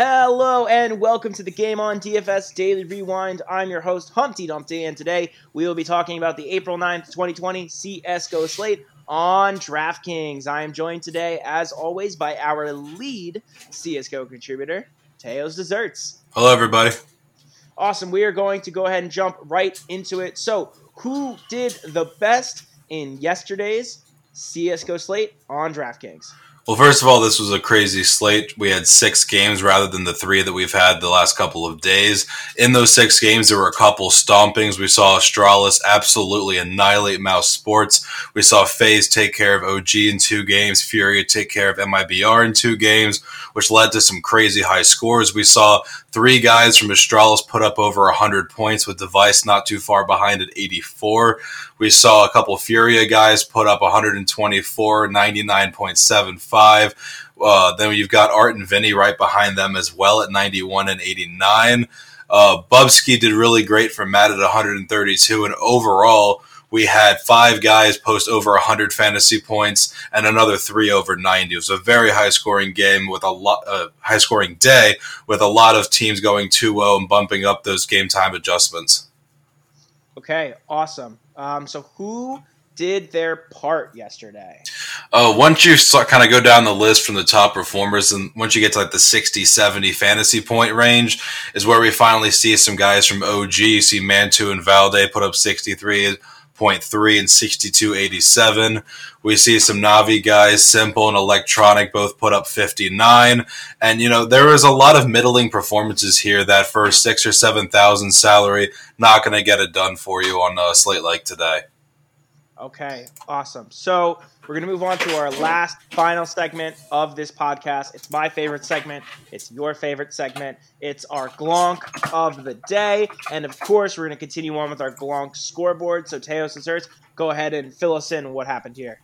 Hello and welcome to the Game on DFS Daily Rewind. I'm your host, Humpty Dumpty, and today we will be talking about the April 9th, 2020 CSGO slate on DraftKings. I am joined today, as always, by our lead CSGO contributor, Teo's Desserts. Hello, everybody. Awesome. We are going to go ahead and jump right into it. So, who did the best in yesterday's CSGO slate on DraftKings? Well, first of all, this was a crazy slate. We had six games rather than the three that we've had the last couple of days. In those six games, there were a couple stompings. We saw Astralis absolutely annihilate mousesports. We saw FaZe take care of OG in two games, Furia take care of MIBR in two games, which led to some crazy high scores. We saw three guys from Astralis put up over 100 points with dev1ce not too far behind at 84. We saw a couple Furia guys put up 124, 99.75. Uh, then you've got Art and VINI right behind them as well at 91 and 89. Uh, Bubzkji did really great for Matt at 132, and overall, we had five guys post over 100 fantasy points and another three over 90. It was a very high scoring game with a lot, uh, high scoring day with a lot of teams going 2 0 and bumping up those game time adjustments. Okay, awesome. Um, so who did their part yesterday? Uh, once you kind of go down the list from the top performers, and once you get to like the 60, 70 fantasy point range, is where we finally see some guys from OG. You see Mantuu and Valde put up 63.3 and 6287. We see some Navi guys, s1mple and Electronic, both put up 59. And, you know, there was a lot of middling performances here that for six or 7,000 salary, not going to get it done for you on a slate like today. Okay, awesome. So we're going to move on to our last final segment of this podcast. It's my favorite segment. It's your favorite segment. It's our Glonk of the day. And of course, we're going to continue on with our Glonk scoreboard. So, Teos Desserts, go ahead and fill us in what happened here.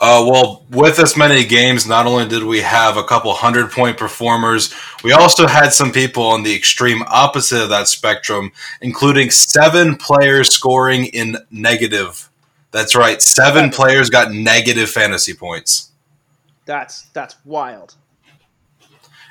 Uh, well, with this many games, not only did we have a couple hundred point performers, we also had some people on the extreme opposite of that spectrum, including seven players scoring in negative that's right. Seven players got negative fantasy points. That's that's wild.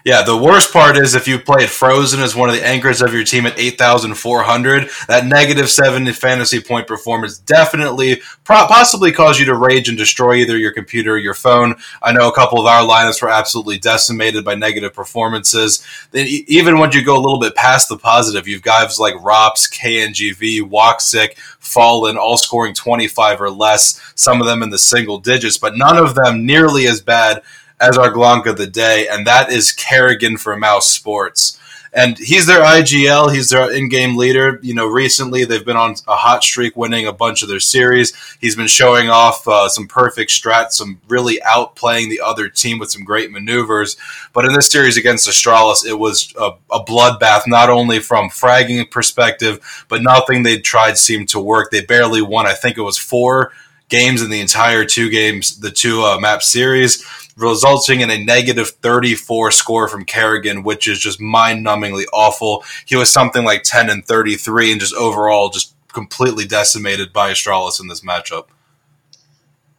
Yeah, the worst part is if you played Frozen as one of the anchors of your team at 8,400, that negative seven fantasy point performance definitely, possibly cause you to rage and destroy either your computer or your phone. I know a couple of our lineups were absolutely decimated by negative performances. Then, even when you go a little bit past the positive, you've guys like ropz, KNGV, woxic, Fallen, all scoring 25 or less, some of them in the single digits, but none of them nearly as bad as our Glonk of the day, and that is karrigan for mousesports. And he's their IGL. He's their in-game leader. You know, recently they've been on a hot streak, winning a bunch of their series. He's been showing off uh, some perfect strats, some really outplaying the other team with some great maneuvers. But in this series against Astralis, it was a, a bloodbath, not only from fragging perspective, but nothing they tried seemed to work. They barely won. I think it was four games in the entire two games, the two uh, map series resulting in a negative 34 score from karrigan, which is just mind numbingly awful. He was something like 10 and 33 and just overall just completely decimated by Astralis in this matchup.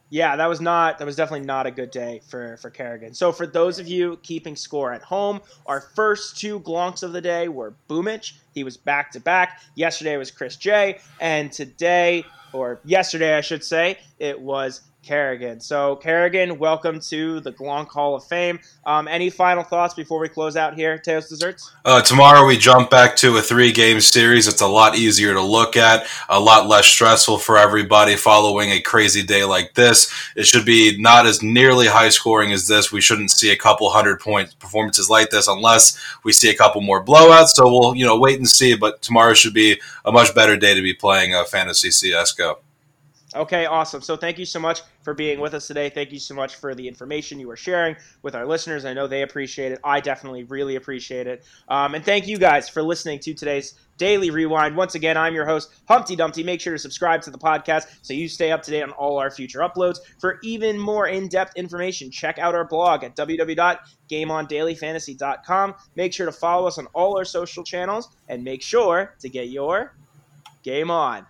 Yeah, that was not that was definitely not a good day for for karrigan. So for those of you keeping score at home, our first two glonks of the day were Boomich. He was back to back. Yesterday was chrisJ, and today or yesterday I should say, it was karrigan. So, karrigan, welcome to the Glonk Hall of Fame. Um, any final thoughts before we close out here, Teos Desserts? Uh, tomorrow we jump back to a three game series. It's a lot easier to look at, a lot less stressful for everybody following a crazy day like this. It should be not as nearly high scoring as this. We shouldn't see a couple hundred point performances like this unless we see a couple more blowouts. So, we'll you know wait and see. But tomorrow should be a much better day to be playing a fantasy CSGO. Okay, awesome. So thank you so much for being with us today. Thank you so much for the information you are sharing with our listeners. I know they appreciate it. I definitely really appreciate it. Um, and thank you guys for listening to today's Daily Rewind. Once again, I'm your host, Humpty Dumpty. Make sure to subscribe to the podcast so you stay up to date on all our future uploads. For even more in depth information, check out our blog at www.gameondailyfantasy.com. Make sure to follow us on all our social channels and make sure to get your game on.